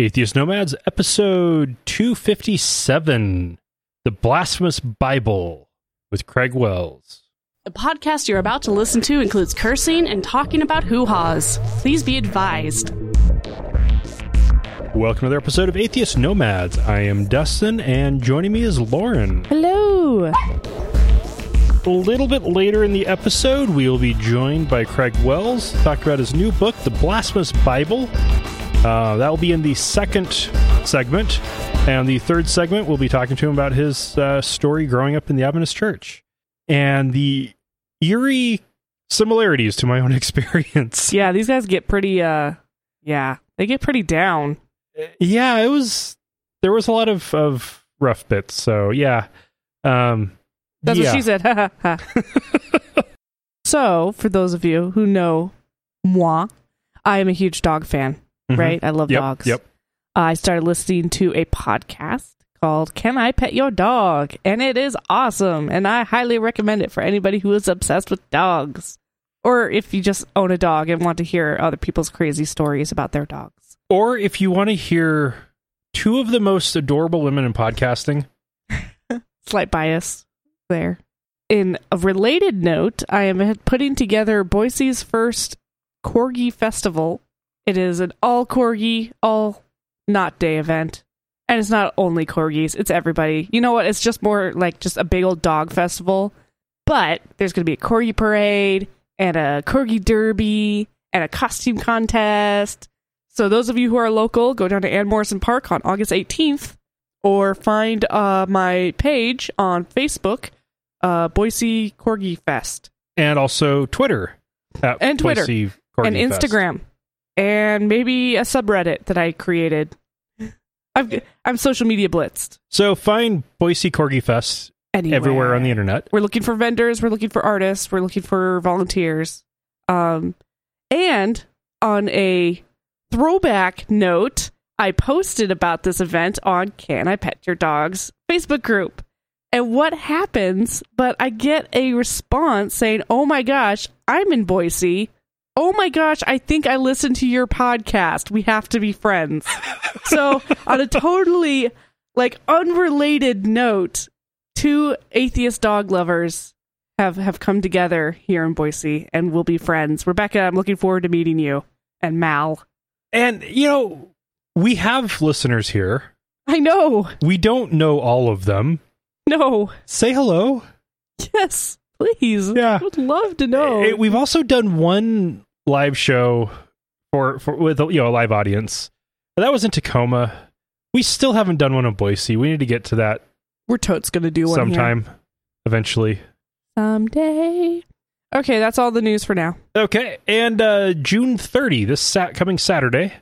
Atheist Nomads, episode 257 The Blasphemous Bible with Craig Wells. The podcast you're about to listen to includes cursing and talking about hoo haws. Please be advised. Welcome to another episode of Atheist Nomads. I am Dustin, and joining me is Lauren. Hello. A little bit later in the episode, we will be joined by Craig Wells to talk about his new book, The Blasphemous Bible. Uh, that will be in the second segment. And the third segment, we'll be talking to him about his uh, story growing up in the Adventist church and the eerie similarities to my own experience. Yeah, these guys get pretty, uh, yeah, they get pretty down. Yeah, it was, there was a lot of, of rough bits. So, yeah. Um, That's yeah. what she said. So, for those of you who know moi, I am a huge dog fan, Mhm. right? I love Yep, dogs. Yep. I started listening to a podcast called Can I Pet Your Dog? And it is awesome. And I highly recommend it for anybody who is obsessed with dogs. Or if you just own a dog and want to hear other people's crazy stories about their dogs. Or if you want to hear two of the most adorable women in podcasting, Slight bias there. In a related note, I am putting together Boise's first Corgi Festival. It is an all Corgi, all not day event. And it's not only corgis, it's everybody. You know what? It's just more like just a big old dog festival. But there's going to be a corgi parade and a corgi derby and a costume contest. So those of you who are local, go down to Ann Morrison Park on August 18th or find uh, my page on Facebook, uh, Boise Corgi Fest, and also Twitter. At And Twitter. Boise Corgi and Fest. Instagram, and maybe a subreddit that I created. I've, I'm social media blitzed. So find Boise Corgi Fest Anywhere. everywhere on the internet. We're looking for vendors. We're looking for artists. We're looking for volunteers. Um, and on a throwback note, I posted about this event on Can I Pet Your Dog's Facebook group. And what happens? But I get a response saying, Oh my gosh, I'm in Boise. Oh my gosh, I think I listened to your podcast. We have to be friends. so, on a totally like unrelated note, two atheist dog lovers have have come together here in Boise and we'll be friends. Rebecca, I'm looking forward to meeting you. And Mal. And, you know, we have listeners here. I know. We don't know all of them. No. Say hello. Yes. Please. Yeah. I would love to know. Eh, We've also done one live show for, for with you know a live audience. That was in Tacoma. We still haven't done one in Boise. We need to get to that We're totes gonna do one here. sometime, eventually. Someday. Okay, that's all the news for now. Okay, and uh, June 30, this sat- coming Saturday,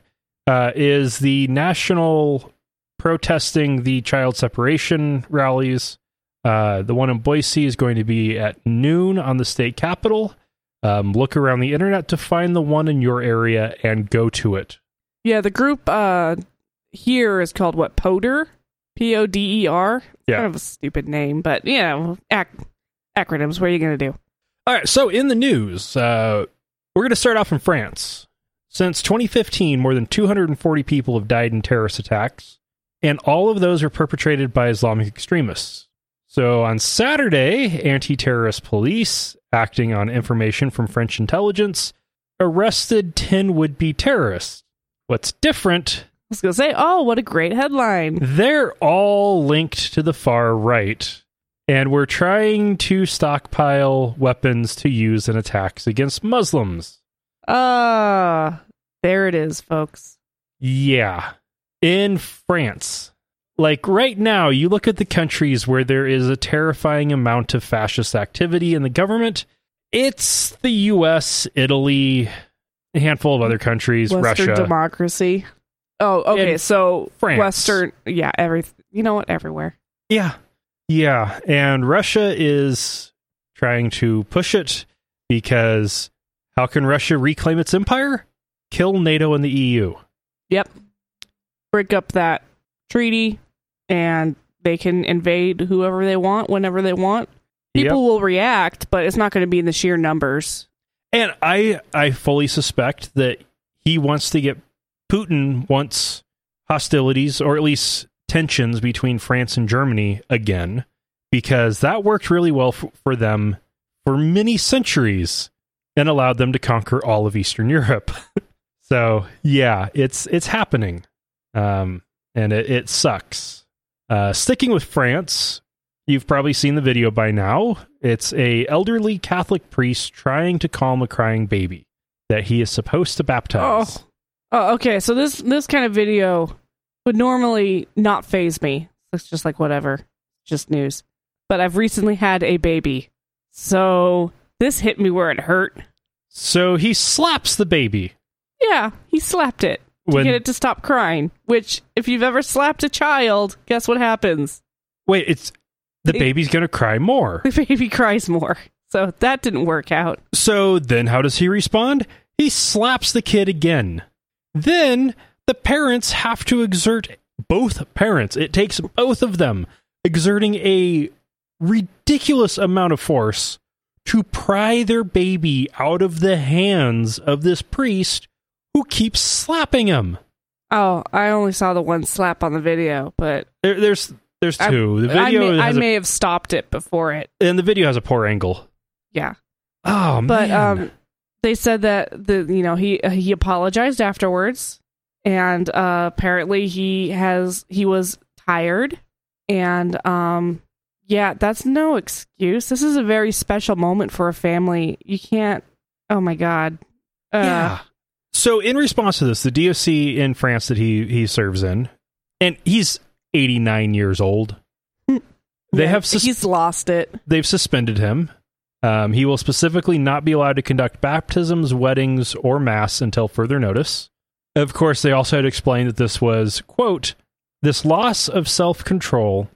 uh, is the national protesting the child separation rallies. Uh, the one in Boise is going to be at noon on the state capitol. Um, look around the internet to find the one in your area and go to it. Yeah, the group uh here is called what? Poder? P O D E R? Yeah. Kind of a stupid name, but you know, ac- acronyms, what are you gonna do? All right, so in the news, uh, we're going to start off in France. Since 2015, more than 240 people have died in terrorist attacks, and all of those are perpetrated by Islamic extremists. So on Saturday, anti terrorist police, acting on information from French intelligence, arrested 10 would be terrorists. What's different, I was gonna say, oh, what a great headline. they're all linked to the far right. And we're trying to stockpile weapons to use in attacks against Muslims. Ah, there it is, folks. Yeah. In France. Like right now, you look at the countries where there is a terrifying amount of fascist activity in the government. It's the US, Italy, a handful of other countries, Western Russia. democracy. Oh, okay. So France. Western, yeah, every. You know what? Everywhere. Yeah. Yeah. And Russia is trying to push it because how can Russia reclaim its empire? Kill NATO and the EU. Yep. Break up that treaty, and they can invade whoever they want whenever they want. People will react, but it's not going to be in the sheer numbers. And I I fully suspect that he wants to get Putin wants hostilities, or at least tensions between France and Germany again, because that worked really well f- for them for many centuries and allowed them to conquer all of Eastern Europe. so yeah, it's it's happening, um, and it, it sucks. Uh, sticking with France, you've probably seen the video by now. It's a elderly Catholic priest trying to calm a crying baby that he is supposed to baptize. Oh. Oh, okay. So this this kind of video would normally not faze me. It's just like whatever, just news. But I've recently had a baby, so this hit me where it hurt. So he slaps the baby. Yeah, he slapped it to When- get it to stop crying. Which, if you've ever slapped a child, guess what happens? Wait, it's the It- baby's going to cry more. The baby cries more. So that didn't work out. So then how does he respond? He slaps the kid again. Then the parents have to exert both parents. It takes both of them exerting a ridiculous amount of force to pry their baby out of the hands of this priest who keeps slapping him. Oh, I only saw the one slap on the video, but There, there's there's I- two. the I video may, I has a- may have stopped it before it. and the video has a poor angle. Yeah. Oh but man. um they said that the you know he he apologized afterwards and uh apparently he has he was tired and um yeah that's no excuse this is a very special moment for a family you can't oh my god uh, yeah. So in response to this, the DOC in France that he he serves in, and he's 89 years old. They yeah, have sus- he's lost it they've suspended him. Um, he will specifically not be allowed to conduct baptisms, weddings, or mass until further notice. Of course, they also had explained that this was quote this loss of self control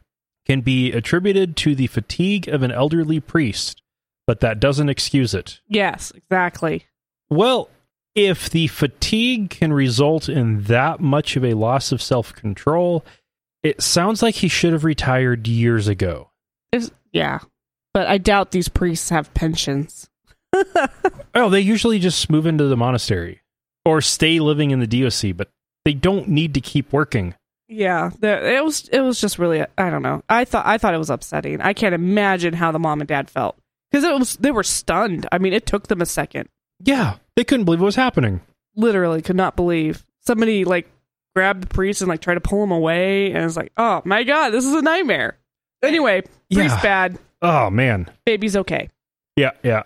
can be attributed to the fatigue of an elderly priest, but that doesn't excuse it. yes exactly Well, if the fatigue can result in that much of a loss of self control, it sounds like he should have retired years ago. It's- yeah but i doubt these priests have pensions Oh, they usually just move into the monastery or stay living in the DOC, but they don't need to keep working. Yeah, it was it was just really I don't know. I thought I thought it was upsetting. I can't imagine how the mom and dad felt because it was they were stunned. I mean, it took them a second. Yeah, they couldn't believe what was happening. Literally, could not believe somebody like grabbed the priest and like tried to pull him away, and it's like, oh my god, this is a nightmare. Anyway, priest Yeah. bad, Oh, man. baby's okay. Yeah, yeah.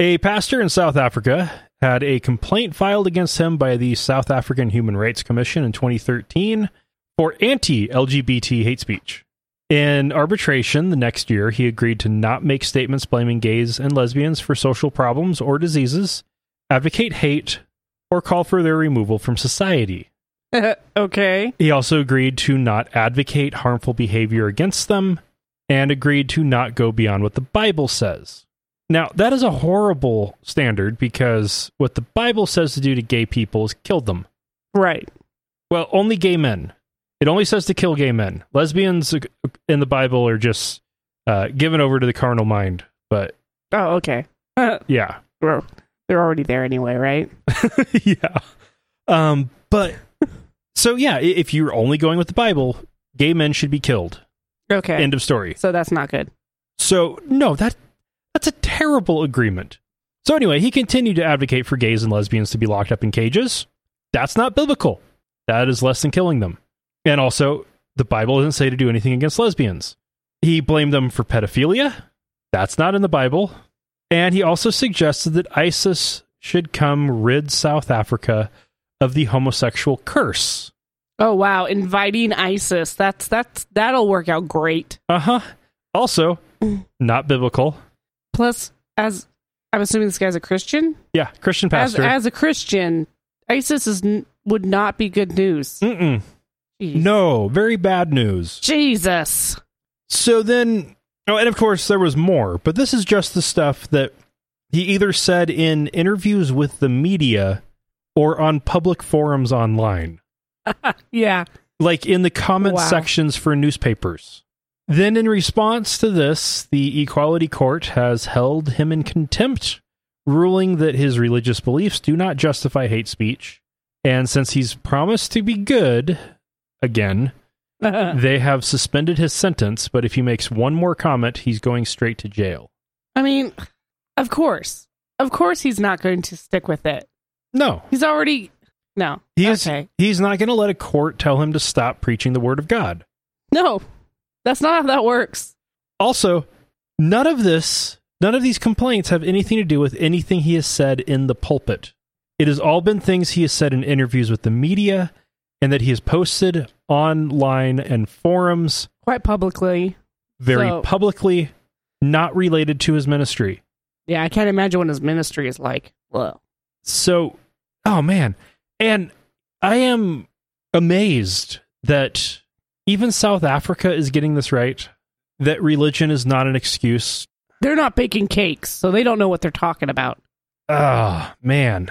A pastor in South Africa had a complaint filed against him by the South African Human Rights Commission in 2013 for anti LGBT hate speech. In arbitration the next year, he agreed to not make statements blaming gays and lesbians for social problems or diseases, advocate hate, or call for their removal from society. okay, He also agreed to not advocate harmful behavior against them and agreed to not go beyond what the Bible says. Now, that is a horrible standard because what the Bible says to do to gay people is kill them. right. Well, only gay men. It only says to kill gay men. Lesbians in the Bible are just uh, given over to the carnal mind. But Oh, okay. yeah. Well, They're already there anyway, right? yeah. Um, but so yeah, if you're only going with the Bible, gay men should be killed. Okay, End of story. so that's not good. So no, that that's a terrible agreement. So anyway, he continued to advocate for gays and lesbians to be locked up in cages. That's not biblical. That is less than killing them. And also, the Bible doesn't say to do anything against lesbians. He blamed them for pedophilia. That's not in the Bible. And he also suggested that ISIS should come rid South Africa of the homosexual curse. Oh wow, inviting ISIS. That's that's that'll work out great. Uh huh. Also, not biblical. Plus, as I'm assuming this guy's a Christian. Yeah, Christian pastor. as a Christian, ISIS is would not be good news. Mm-mm. Jeez. No, very bad news. Jesus. So then, oh, and of course, there was more, but this is just the stuff that he either said in interviews with the media or on public forums online, Yeah. like in the comment Wow. sections for newspapers. Then, in response to this, the Equality Court has held him in contempt, ruling that his religious beliefs do not justify hate speech. And since he's promised to be good, again. they have suspended his sentence, but if he makes one more comment, he's going straight to jail. I mean, of course. Of course he's not going to stick with it. No, He's already No. he's okay. he's not going to let a court tell him to stop preaching the word of God. No. That's not how that works. Also, none of this, none of these complaints have anything to do with anything he has said in the pulpit. It has all been things he has said in interviews with the media and that he has posted online and forums Quite publicly. very So- publicly, not related to his ministry. Yeah, I can't imagine what his ministry is like. Well, So, oh man. And I am amazed that even South Africa is getting this right that religion is not an excuse. they're not baking cakes, so they don't know what they're talking about. Ah, man.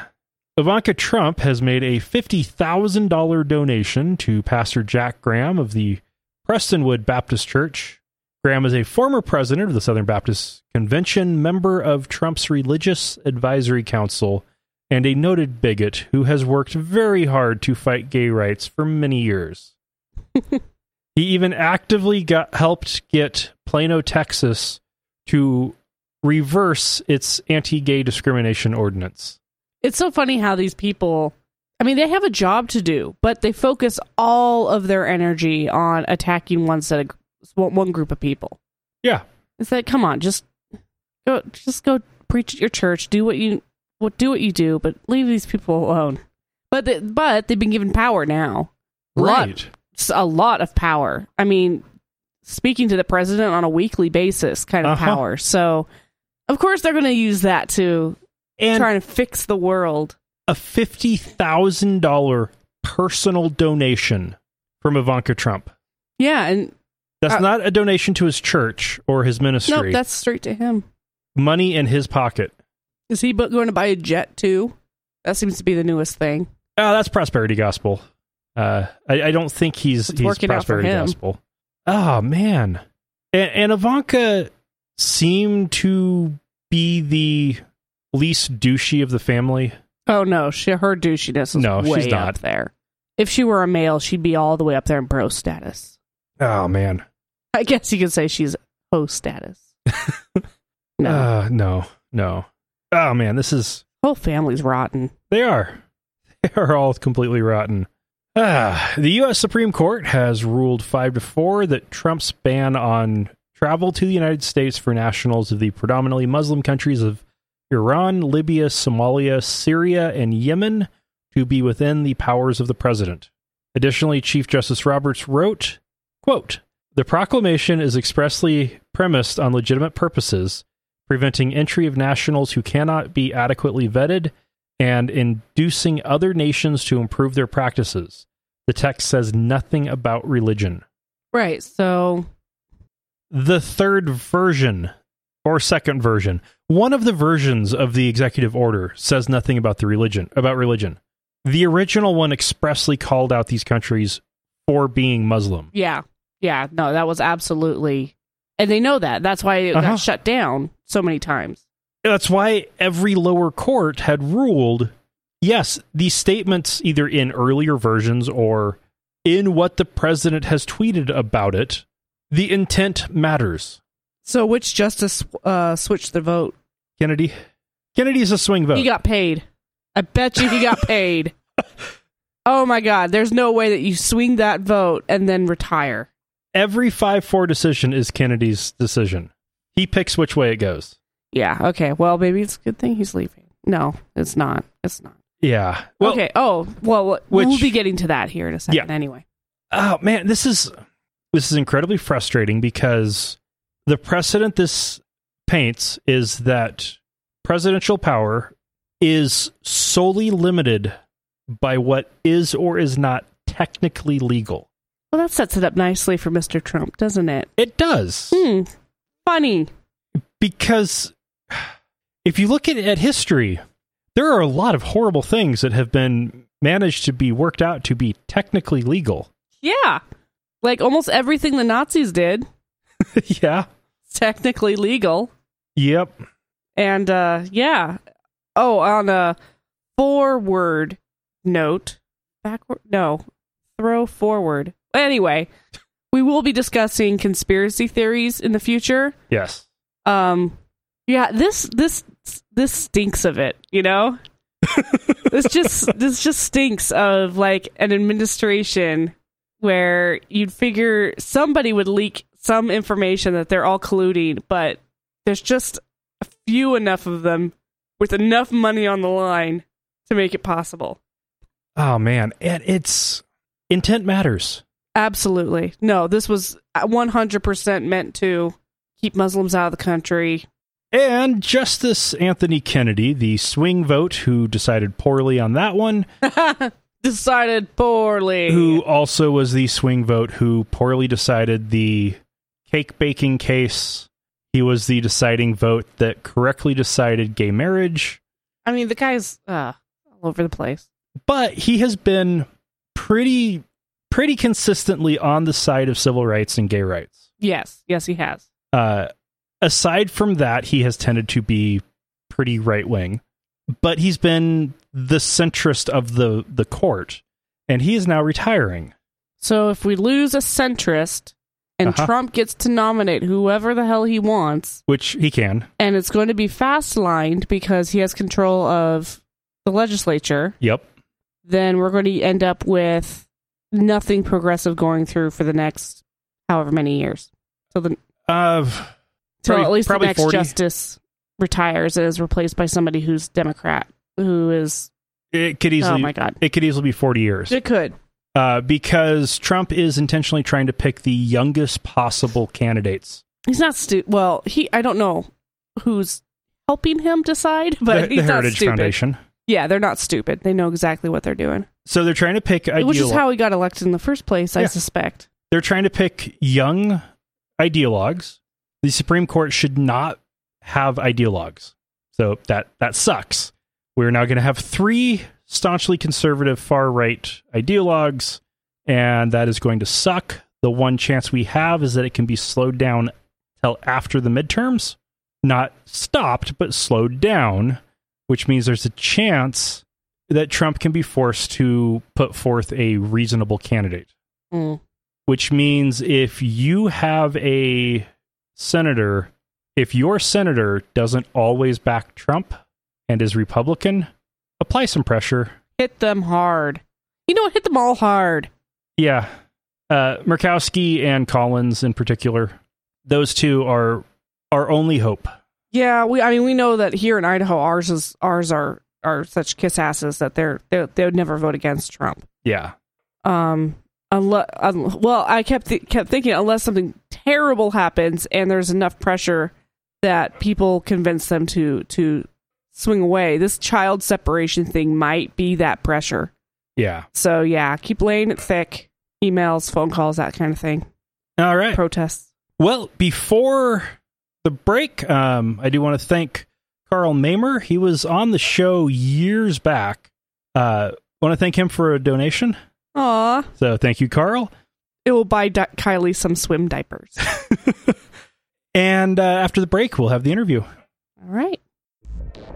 Ivanka Trump has made a $50,000 donation to Pastor Jack Graham of the Prestonwood Baptist Church. Graham is a former president of the Southern Baptist Convention, member of Trump's Religious Advisory Council, and a noted bigot who has worked very hard to fight gay rights for many years. he even actively got helped get Plano, Texas to reverse its anti-gay discrimination ordinance. It's so funny how these people I mean, they have a job to do, but they focus all of their energy on attacking one set of one group of people. Yeah. It's like, come on, just go, just go preach at your church, do what you, what do what you do, but leave these people alone. But they, but they've been given power now, lot, Right. s- a lot of power. I mean, speaking to the president on a weekly basis, kind of Uh-huh. power. So, of course, they're going to use that to And try and fix the world. a $50,000 personal donation from Ivanka Trump. Yeah, and That's Uh, not a donation to his church or his ministry. nope, that's straight to him. money in his pocket. Is he going to buy a jet too? That seems to be the newest thing. Oh, that's prosperity gospel. Uh, I, I don't think he's It's he's working out for prosperity gospel. Oh man, and, and Ivanka seemed to be the least douchey of the family. Oh no, she, her douchiness is No, way she's not. up there. If she were a male, she'd be all the way up there in bro status. Oh man, I guess you could say she's ho status. no, uh, no, no. Oh man, this is whole family's rotten. They are. They are all completely rotten. Ah, the U.S. Supreme Court has ruled five to four that Trump's ban on travel to the United States for nationals of the predominantly Muslim countries of Iran, Libya, Somalia, Syria, and Yemen to be within the powers of the president. Additionally, Chief Justice Roberts wrote, quote, The proclamation is expressly premised on legitimate purposes, preventing entry of nationals who cannot be adequately vetted and inducing other nations to improve their practices. The text says nothing about religion. Right. So The third version, or second version, one of the versions of the executive order says nothing about the religion, about religion. The original one expressly called out these countries for being Muslim. yeah, yeah. No, that was absolutely, and they know that. That's why it Uh-huh. got shut down so many times. That's why every lower court had ruled yes, these statements, either in earlier versions or in what the president has tweeted about it, the intent matters. So which justice uh, switched the vote? Kennedy? Kennedy's a swing vote. He got paid. I bet you he got paid. oh my god, there's no way that you swing that vote and then retire. every 5 4 decision is Kennedy's decision. He picks which way it goes. Yeah, okay. Well, maybe it's a good thing he's leaving. No, it's not. It's not. Yeah. Well, okay. Oh, well, we'll be getting to that here in a second anyway. oh man, this is this is incredibly frustrating because the precedent this paints is that presidential power is solely limited by what is or is not technically legal. Well, that sets it up nicely for Mr. Trump, doesn't it? It does. Hmm. Funny. Because if you look at, at history, there are a lot of horrible things that have been managed to be worked out to be technically legal. Yeah. Like almost everything the Nazis did, yeah. technically legal. Yep. And uh yeah. Oh, on a forward note, backward no, throw forward. Anyway, we will be discussing conspiracy theories in the future. Yes. Um, yeah, this this this stinks of it. You know, this just this just stinks of like an administration where you'd figure somebody would leak some information that they're all colluding, but there's just a few enough of them with enough money on the line to make it possible. Oh man, and it's intent matters. Absolutely. No, this was 100% meant to keep Muslims out of the country. And Justice Anthony Kennedy, the swing vote who decided poorly on that one, Decided poorly. who also was the swing vote who poorly decided the cake baking case. He was the deciding vote that correctly decided gay marriage, I mean, the guy's uh, all over the place. but he has been pretty pretty consistently on the side of civil rights and gay rights. Yes, yes, he has. Uh, aside from that, he has tended to be pretty right wing, but he's been the centrist of the the court, and he is now retiring. So if we lose a centrist and Uh-huh. Trump gets to nominate whoever the hell he wants, Which he can. and it's going to be fast lined because he has control of the legislature, Yep. then we're going to end up with nothing progressive going through for the next however many years. So the Uh, probably- at least the next 40. justice retires and is replaced by somebody who's Democrat, who is it could easily. oh my god, It could easily be forty years. it could. Uh, because Trump is intentionally trying to pick the youngest possible candidates. He's not stupid. Well, he I don't know who's helping him decide, but the, he's the not Heritage stupid. Foundation. Yeah, they're not stupid. They know exactly what they're doing, So they're trying to pick ideal. which is how he got elected in the first place. I Yeah. suspect. they're trying to pick young ideologues. The Supreme Court should not have ideologues. So that that sucks. We're now going to have three staunchly conservative far right ideologues, and that is going to suck. The one chance we have is that it can be slowed down till after the midterms, not stopped, but slowed down, which means there's a chance that Trump can be forced to put forth a reasonable candidate Mm. which means if you have a senator, if your senator doesn't always back Trump and is Republican, apply some pressure. Hit them hard. You know what? Hit them all hard. Yeah. Uh, Murkowski and Collins in particular, those two are our only hope. Yeah, we. I mean, we know that here in Idaho, ours is ours are are such kiss asses that they're they they would never vote against Trump. Yeah. Um, unless um, well, I kept th- kept thinking unless something terrible happens and there's enough pressure that people convince them to to swing away. This child separation thing might be that pressure. Yeah. So yeah, keep laying it thick. Emails, phone calls, that kind of thing. All right. Protests. Well, before the break, um, I do want to thank Carl Mamer. He was on the show years back. Uh, want to thank him for a donation. Aw, So thank you, Carl. it will buy Di- Kylie some swim diapers. And uh, after the break, we'll have the interview. All right.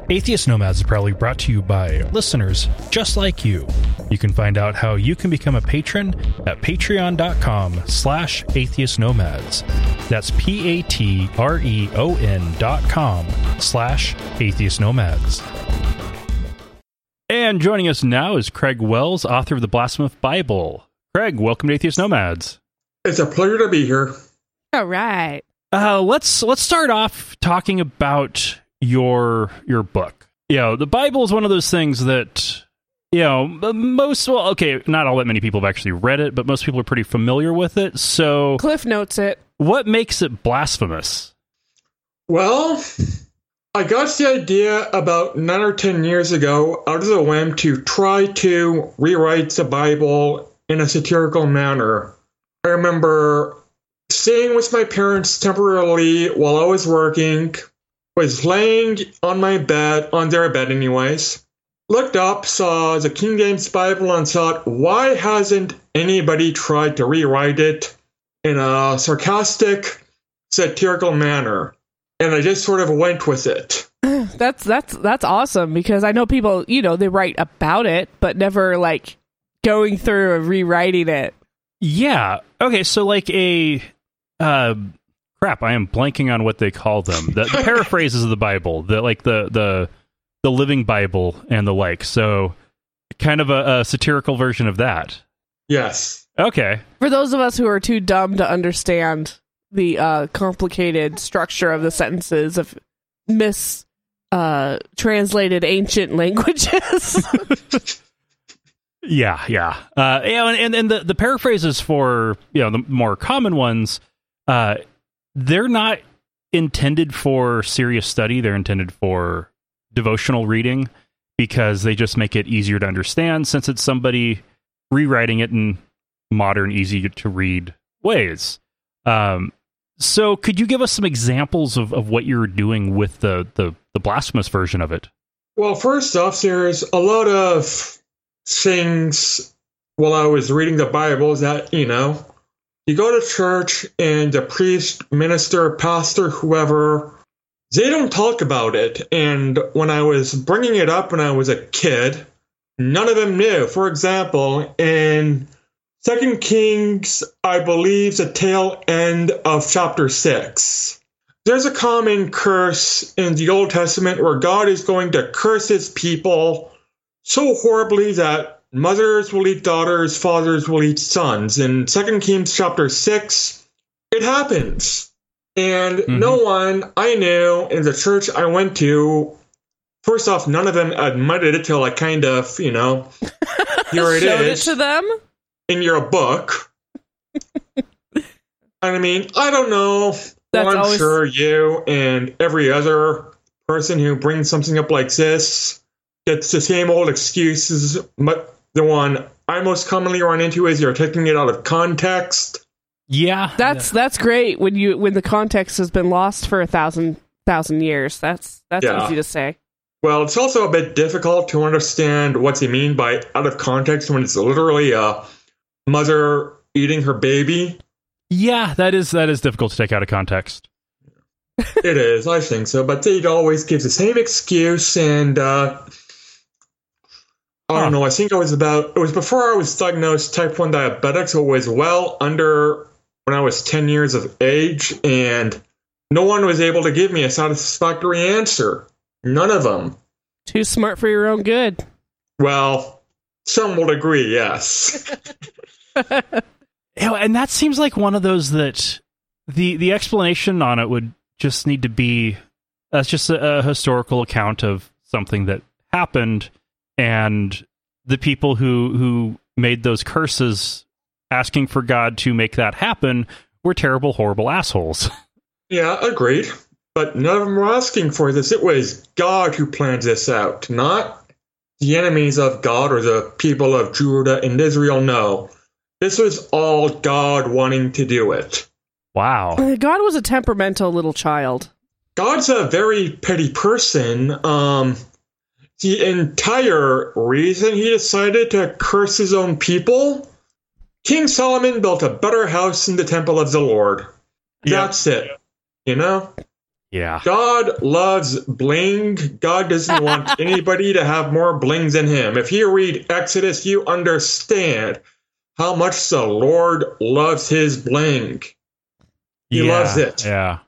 Atheist Nomads is proudly brought to you by listeners just like you. You can find out how you can become a patron at patreon.com slash atheist nomads. That's P-A-T-R-E-O-N dot com slash atheist nomads. And joining us now is Craig Wells, author of the Blasphemous Bible. Craig, welcome to Atheist Nomads. It's a pleasure to be here. All right. Uh, let's let's start off talking about your your book. You know, the Bible is one of those things that you know m- most. Well, okay, not all that many people have actually read it, but most people are pretty familiar with it. So, Cliff notes it. what makes it blasphemous? Well, I got the idea about nine or ten years ago out of the whim to try to rewrite the Bible in a satirical manner. I remember staying with my parents temporarily while I was working, was laying on my bed, on their bed anyways. Looked up, saw the King James Bible, and thought, why hasn't anybody tried to rewrite it in a sarcastic, satirical manner? And I just sort of went with it. That's that's that's awesome because I know people, you know, they write about it but never like going through and rewriting it. Yeah. Okay. So like a uh, crap. I am blanking on what they call them. The, the paraphrases of the Bible. The like the the the Living Bible and the like. So kind of a, a satirical version of that. Yes. Okay. For those of us who are too dumb to understand the uh, complicated structure of the sentences of mis uh, translated ancient languages. Yeah, yeah, uh, yeah, and, and and the the paraphrases for you know the more common ones, uh, they're not intended for serious study. They're intended for devotional reading because they just make it easier to understand since it's somebody rewriting it in modern, easy to read ways. Um, so, could you give us some examples of, of what you're doing with the, the the blasphemous version of it? Well, first off, there's a lot of things while I was reading the Bible that, you know, you go to church and the priest, minister, pastor, whoever, they don't talk about it. And when I was bringing it up when I was a kid, none of them knew. For example, in Second Kings, I believe the tail end of chapter 6. There's a common curse in the Old Testament where God is going to curse his people so horribly that mothers will eat daughters, fathers will eat sons. In Second Kings chapter 6, it happens. And mm-hmm. no one I knew in the church I went to, first off, none of them admitted it till I kind of, you know, here it Showed is it to them in your book. I mean, I don't know. Well, I'm always- sure you and every other person who brings something up like this it's the same old excuses. But the one I most commonly run into is you're taking it out of context. Yeah, That's that's great when you when the context has been lost for a thousand thousand years. That's that's Yeah. easy to say. Well, it's also a bit difficult to understand what they mean by out of context when it's literally a mother eating her baby. yeah. That is that is difficult to take out of context. it is, I think so. But they'd always give the same excuse, and uh, I don't know. I think I was about. It was before I was diagnosed type one diabetic, so it was well under when I was ten years of age, and no one was able to give me a satisfactory answer. None of them. Too smart for your own good. Well, some will agree. Yes. You know, and that seems like one of those that the the explanation on it would just need to be that's just a, a historical account of something that happened and the people who who made those curses asking for God to make that happen were terrible horrible assholes. Yeah, agreed. But none of them were asking for this. It was God who planned this out, not the enemies of God or the people of Judah and Israel. No. This was all God wanting to do it. wow. Uh, God was a temperamental little child. God's a very petty person. Um, the entire reason he decided to curse his own people, King Solomon built a better house in the temple of the Lord. That's it. You know? Yeah. God loves bling. God doesn't want anybody to have more bling than him. If you read Exodus, you understand how much the Lord loves his bling. He yeah, loves it. Yeah.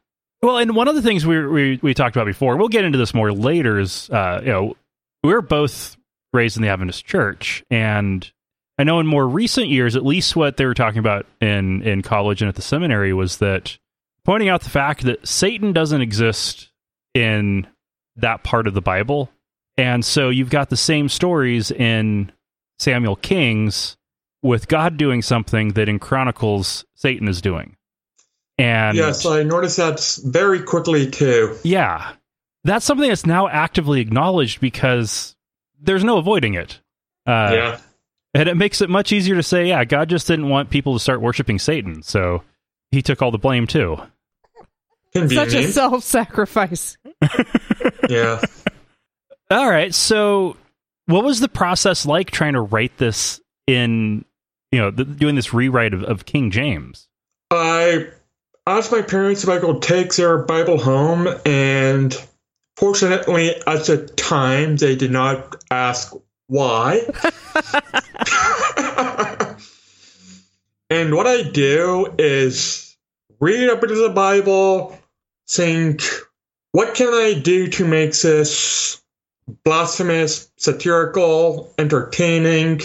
Well, and one of the things we we we talked about before, we'll get into this more later. Is uh, you know we're both raised in the Adventist Church, and I know in more recent years, at least what they were talking about in in college and at the seminary was that pointing out the fact that Satan doesn't exist in that part of the Bible, and so you've got the same stories in Samuel Kings with God doing something that in Chronicles Satan is doing. And Yes, I noticed that very quickly too. yeah, that's something that's now actively acknowledged because there's no avoiding it. Uh, yeah. And it makes it much easier to say, yeah, God just didn't want people to start worshiping Satan. So he took all the blame too. Convenient. Such a self sacrifice. yeah. All right. So what was the process like trying to write this in, you know, th- doing this rewrite of, of King James? I asked my parents if I could take their Bible home, and fortunately, at the time, they did not ask why. and what I do is read a bit of the Bible, think, what can I do to make this blasphemous, satirical, entertaining?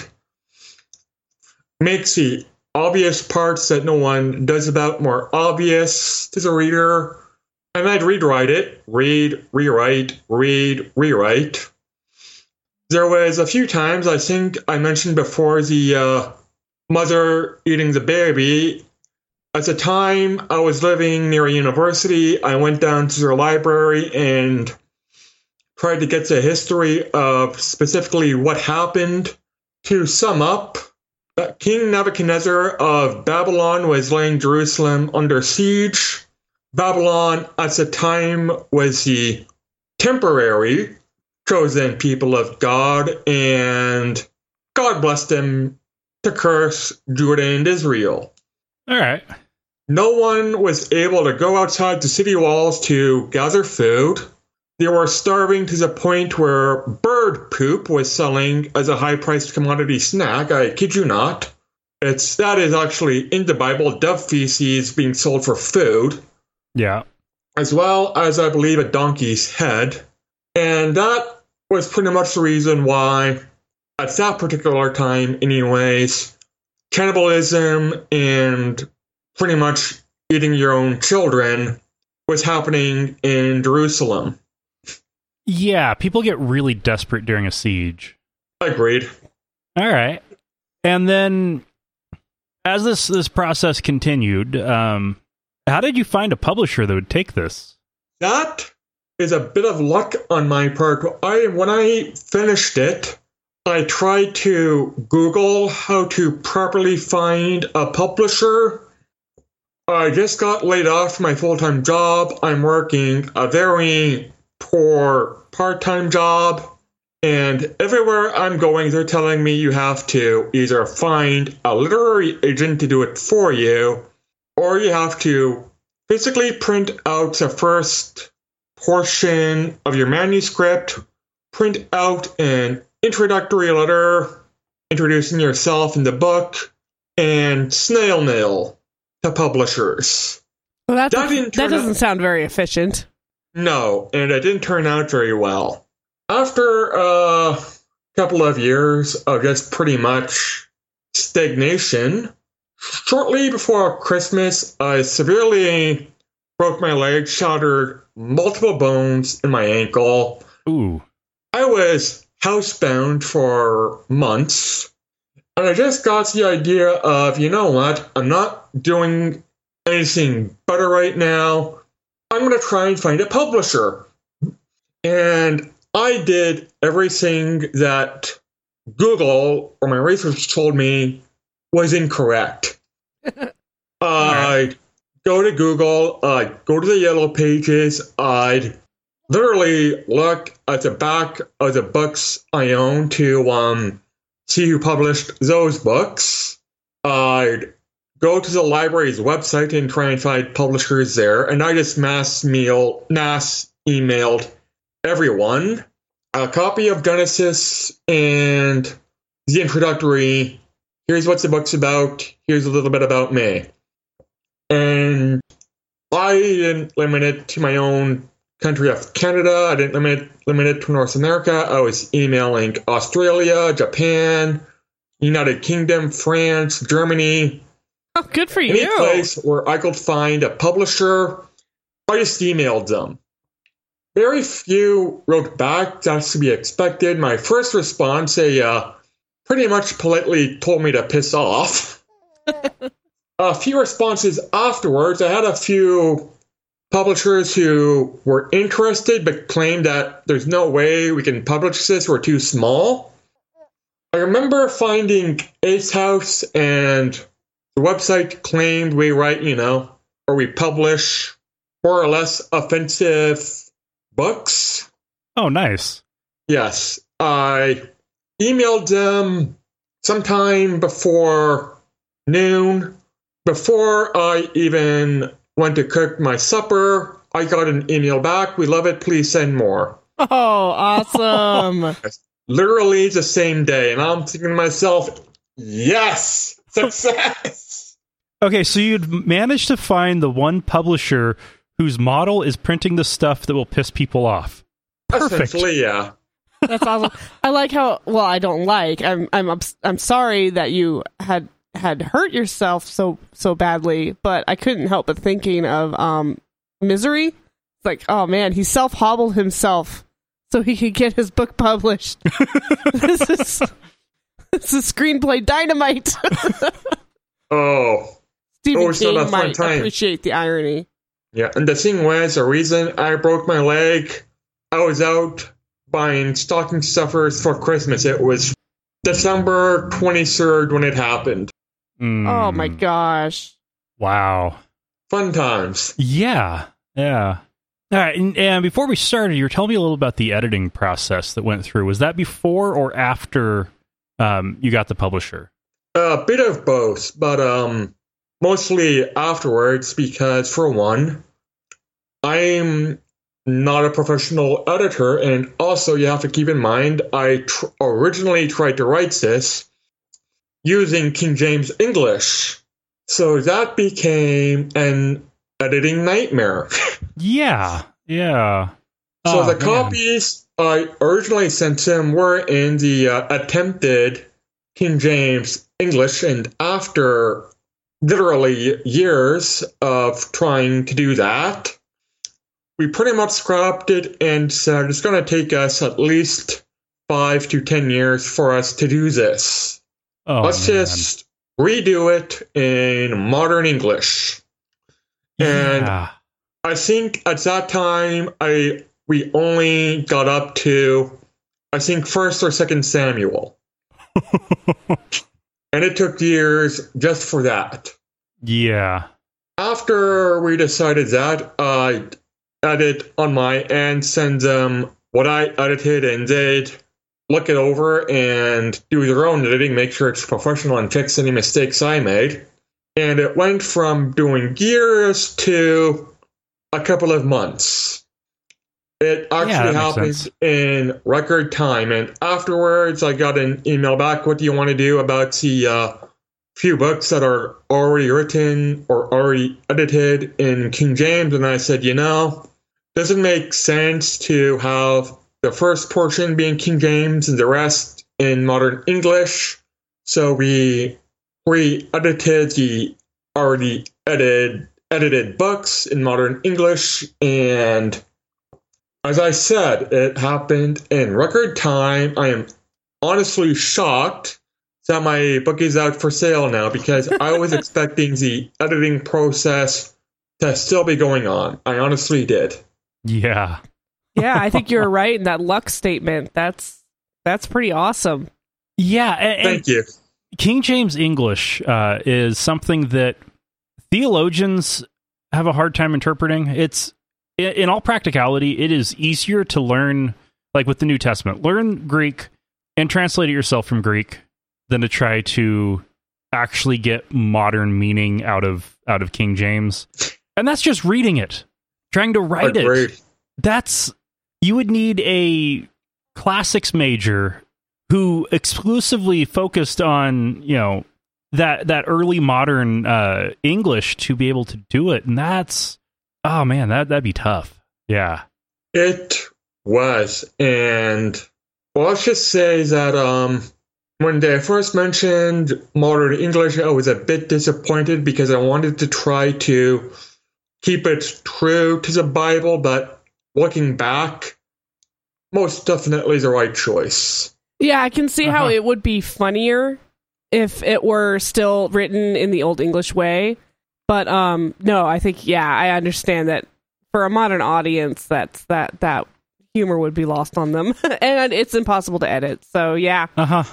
Makes the obvious parts that no one does about more obvious to the reader. And I'd rewrite it, read, rewrite, read, rewrite. There was a few times I think I mentioned before the uh, mother eating the baby. At the time I was living near a university, I went down to their library and tried to get the history of specifically what happened. To sum up, uh, King Nebuchadnezzar of Babylon was laying Jerusalem under siege. Babylon at the time was the temporary chosen people of God, and God blessed them to curse Judah and Israel. All right. No one was able to go outside the city walls to gather food. They were starving to the point where bird poop was selling as a high priced commodity snack. I kid you not. It's that is actually in the Bible, dove feces being sold for food, Yeah. as well as I believe a donkey's head. And that was pretty much the reason why, at that particular time, anyways, cannibalism and pretty much eating your own children was happening in Jerusalem. Yeah. People get really desperate during a siege. Agreed. All right. And then as this this process continued, um, how did you find a publisher that would take this? That is a bit of luck on my part. I when I finished it, I tried to Google how to properly find a publisher. I just got laid off from my full time job. I'm working a very poor part time job. And everywhere I'm going, they're telling me you have to either find a literary agent to do it for you, or you have to physically print out the first portion of your manuscript, print out an introductory letter introducing yourself and the book, and snail mail to publishers. Well, that's That didn't that doesn't out- sound very efficient. No, and it didn't turn out very well. After a couple of years of just pretty much stagnation, shortly before Christmas, I severely broke my leg, shattered multiple bones in my ankle. Ooh. I was housebound for months, and I just got the idea of, you know what, I'm not doing anything better right now. I'm going to try and find a publisher. And I did everything that Google or my research told me was incorrect. I'd go to Google, I'd go to the yellow pages, I'd literally look at the back of the books I own to um, see who published those books. I'd go to the library's website and try and find publishers there, and I just mass mail, mass emailed everyone a copy of Genesis and the introductory. Here's what the book's about. Here's a little bit about me. And I didn't limit it to my own country of Canada. I didn't limit limit it to North America. I was emailing Australia, Japan, United Kingdom, France, Germany, Oh, good for you. any you. place where I could find a publisher. I just emailed them. Very few wrote back. That's to be expected. My first response, they uh, pretty much politely told me to piss off. a few responses afterwards, I had a few publishers who were interested but claimed that there's no way we can publish this, we're too small. I remember finding Ace House and the website claimed we write, you know, or we publish more or less offensive books. Oh, nice. Yes, I emailed them sometime before noon. Before I even went to cook my supper, I got an email back. We love it. Please send more. Oh, awesome. literally the same day. And I'm thinking to myself, yes, success. Okay, so you'd managed to find the one publisher whose model is printing the stuff that will piss people off. Perfect. Essentially, yeah. That's awesome. I like how well I don't like. I'm I'm ups- I'm sorry that you had had hurt yourself so so badly, but I couldn't help but thinking of um misery. It's like, oh man, he self hobbled himself so he could get his book published. this is this is screenplay dynamite. Oh, Stephen Oh, King might appreciate the irony. yeah. And the thing was, the reason I broke my leg, I was out buying stocking stuffers for Christmas. It was December 23rd when it happened. Mm, Oh my gosh. Wow. Fun times. Yeah. Yeah. All right. And, and before we started, you were telling me a little about the editing process that went through. Was that before or after um, you got the publisher? A bit of both, but um, mostly afterwards because, for one, I'm not a professional editor, and also you have to keep in mind I tr- originally tried to write this using King James English, so that became an editing nightmare. Yeah. Yeah. So Oh, the man. copies I originally sent him were in the uh, attempted King James English, and after literally years of trying to do that, we pretty much scrapped it and said it's going to take us at least five to ten years for us to do this. Oh, Let's man. just redo it in modern English. and- yeah. I think at that time I we only got up to I think first or second Samuel. and it took years just for that. yeah. After we decided that, I edit on my end, send them what I edited, and they'd look it over and do their own editing, make sure it's professional and fix any mistakes I made. And it went from doing years to a couple of months. It actually makes happened in record time. And afterwards, I got an email back. What do you want to do about the uh, few books that are already written or already edited in King James? And I said, you know, doesn't make sense to have the first portion being King James and the rest in modern English. So we re-edited the already edited edited books in modern English and as I said, it happened in record time. I am honestly shocked that my book is out for sale now because I was expecting the editing process to still be going on. I honestly did. Yeah. Yeah, I think you're right in that luck statement. That's that's pretty awesome. Yeah. And, and Thank you. King James English uh, is something that theologians have a hard time interpreting. It's in, in all practicality, it is easier to learn, like with the New Testament, learn Greek and translate it yourself from Greek than to try to actually get modern meaning out of out of King James. And that's just reading it, trying to write it. Agreed. that's you would need a classics major who exclusively focused on you know that that early modern uh english to be able to do it. And that's oh man that that'd be tough. Yeah. It was, and well, let's just say that um, when they first mentioned modern English, I was a bit disappointed because I wanted to try to keep it true to the Bible, but looking back, most definitely the right choice. Yeah, I can see how Uh-huh. it would be funnier if it were still written in the old English way. But um no, I think yeah, I understand that for a modern audience that's that that humor would be lost on them and it's impossible to edit. So yeah. uh-huh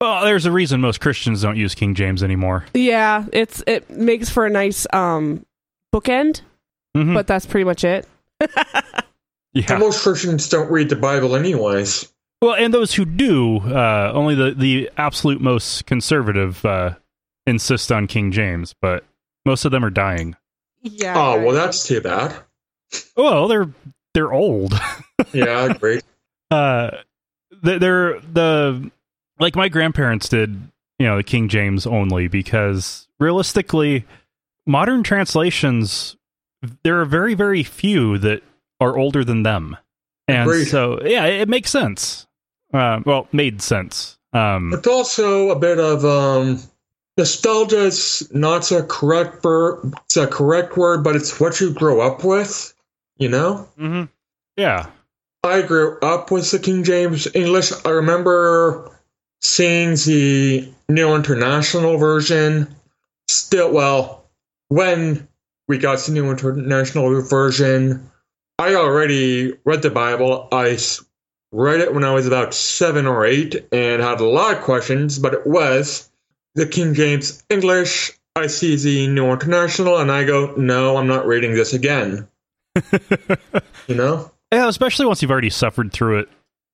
well there's a reason most christians don't use king james anymore Yeah, it's it makes for a nice um bookend, Mhm. but that's pretty much it. yeah Most Christians don't read the Bible, anyways. well and those who do uh only the the absolute most conservative uh insist on king james but most of them are dying Yeah. Oh, well, that's too bad. well they're they're old Yeah, great. Uh, they're the like my grandparents did, you know, the King James only because realistically, modern translations there are very very few that are older than them, and Agreed. so yeah, it, makes sense. Uh, well, made sense. Um, It's also a bit of um, nostalgia. Is not a correct word. It's a correct word, but it's what you grow up with. You know. mhm. Yeah, I grew up with the King James English. I remember seeing the New International version. Still, well, when we got the New International version, I already read the Bible. I read it when I was about seven or eight and had a lot of questions, but it was the King James English. I see the New International and I go, no, I'm not reading this again. You know? yeah. Especially once you've already suffered through it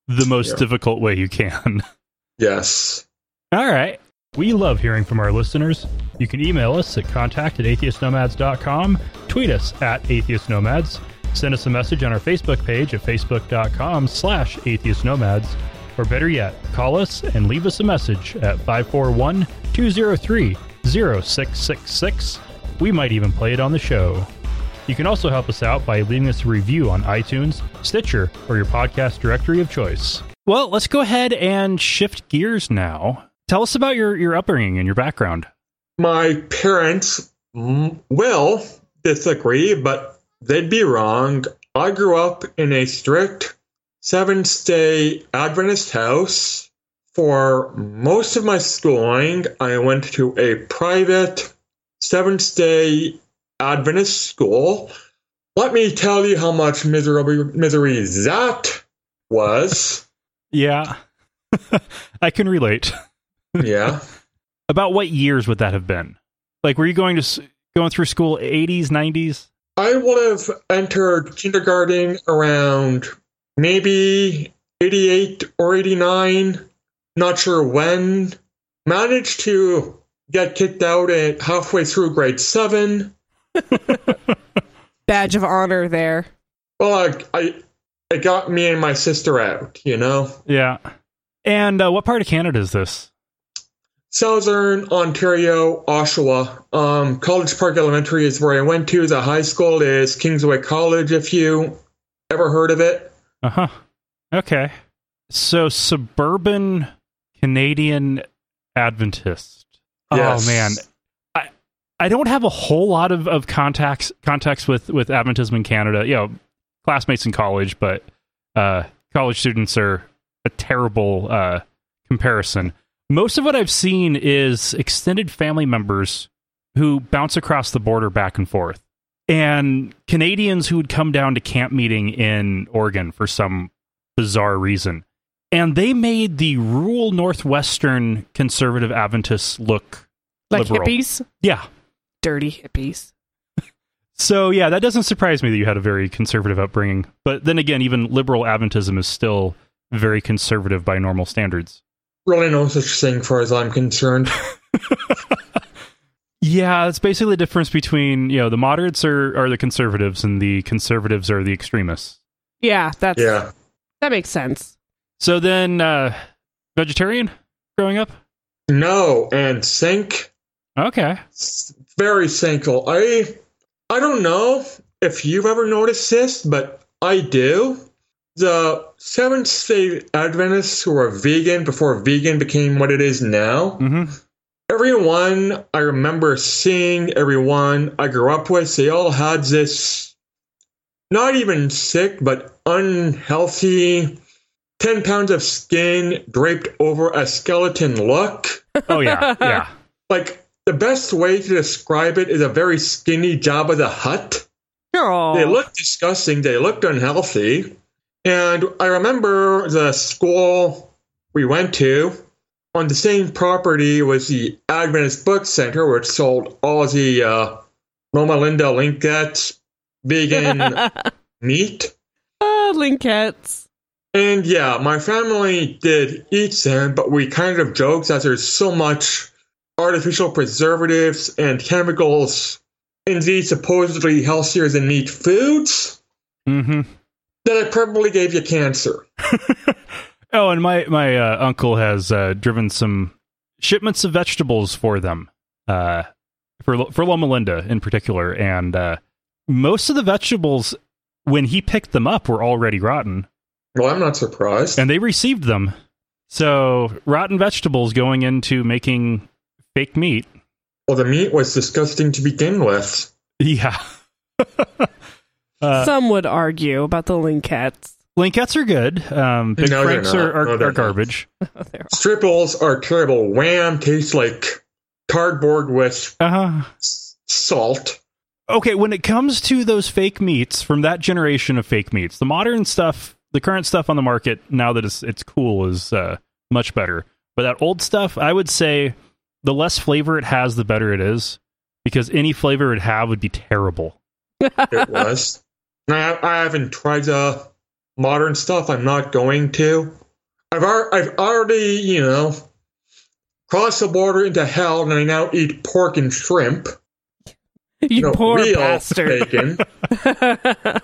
the most Yeah. difficult way you can. Yes. All right. We love hearing from our listeners. You can email us at contact at atheistnomads.com, tweet us at atheistnomads, send us a message on our Facebook page at facebook.com slash atheistnomads, or better yet, call us and leave us a message at 541-203-0666. We might even play it on the show. You can also help us out by leaving us a review on iTunes, Stitcher, or your podcast directory of choice. Well, let's go ahead and shift gears now. Tell us about your, your upbringing and your background. my parents mm, will disagree, but they'd be wrong. I grew up in a strict Seventh day Adventist house. For most of my schooling, I went to a private Seventh day Adventist school. Let me tell you how much misery, misery that was. Yeah. I can relate. Yeah. About what years would that have been? Like, were you going to going through school 80s, 90s? I would have entered kindergarten around maybe 88 or 89. Not sure when. Managed to get kicked out at halfway through grade 7. Badge of honor there. Well, I, I, it got me and my sister out, you know? Yeah. And uh, what part of Canada is this? Southern Ontario, Oshawa. Um, College Park Elementary is where I went to. The high school is Kingsway College, if you ever heard of it. Uh huh. Okay. So, suburban Canadian Adventist. Yes. Oh, man. I, I don't have a whole lot of, of contacts context with, with Adventism in Canada. You know, classmates in college, but uh, college students are a terrible uh, comparison. Most of what I've seen is extended family members who bounce across the border back and forth, and Canadians who would come down to camp meeting in Oregon for some bizarre reason. And they made the rural Northwestern conservative Adventists look Like liberal. hippies. Yeah. Dirty hippies. So, yeah, that doesn't surprise me that you had a very conservative upbringing. But then again, even liberal Adventism is still very conservative by normal standards. Really no such thing, far as I'm concerned. Yeah, it's basically the difference between, you know, the moderates are, are the conservatives and the conservatives are the extremists. Yeah, that's Yeah. that makes sense. So then, uh, vegetarian growing up? No, and sink. Okay. Very single. I I don't know if you've ever noticed this, but I do. The Seventh Day Adventists who were vegan before vegan became what it is now. hmm Everyone I remember seeing, everyone I grew up with, they all had this not even sick, but unhealthy 10 pounds of skin draped over a skeleton look. Oh, yeah. Yeah. Like, the best way to describe it is a very skinny Jabba the Hutt. Oh, They looked disgusting, they looked unhealthy. And I remember the school we went to on the same property was the Adventist Book Center, which sold all the uh, Loma Linda Linketts vegan meat. Ah, Linketts. And yeah, my family did eat them, but we kind of joked that there's so much artificial preservatives and chemicals in these supposedly healthier than meat foods hmm that it probably gave you cancer. Oh, and my my uh, uncle has uh, driven some shipments of vegetables for them, uh, for for Loma Linda in particular, and uh, most of the vegetables when he picked them up were already rotten, Well, I'm not surprised. and they received them. So rotten vegetables going into making fake meat. well, the meat was disgusting to begin with. Yeah. uh, Some would argue about the linketts. Linketts are good. Um, Big No, they're Franks are, are, No, they're garbage. They're Stripples are terrible. Wham tastes like cardboard with Uh-huh. salt. okay, when it comes to those fake meats from that generation of fake meats, the modern stuff, the current stuff on the market now that it's it's cool is uh, much better. But that old stuff, I would say, the less flavor it has, the better it is, because any flavor it have would be terrible. It was. I, I haven't tried the modern stuff. I'm not going to. I've ar- I've already you know crossed the border into hell, and I now eat pork and shrimp. you No, poor bastard. bacon.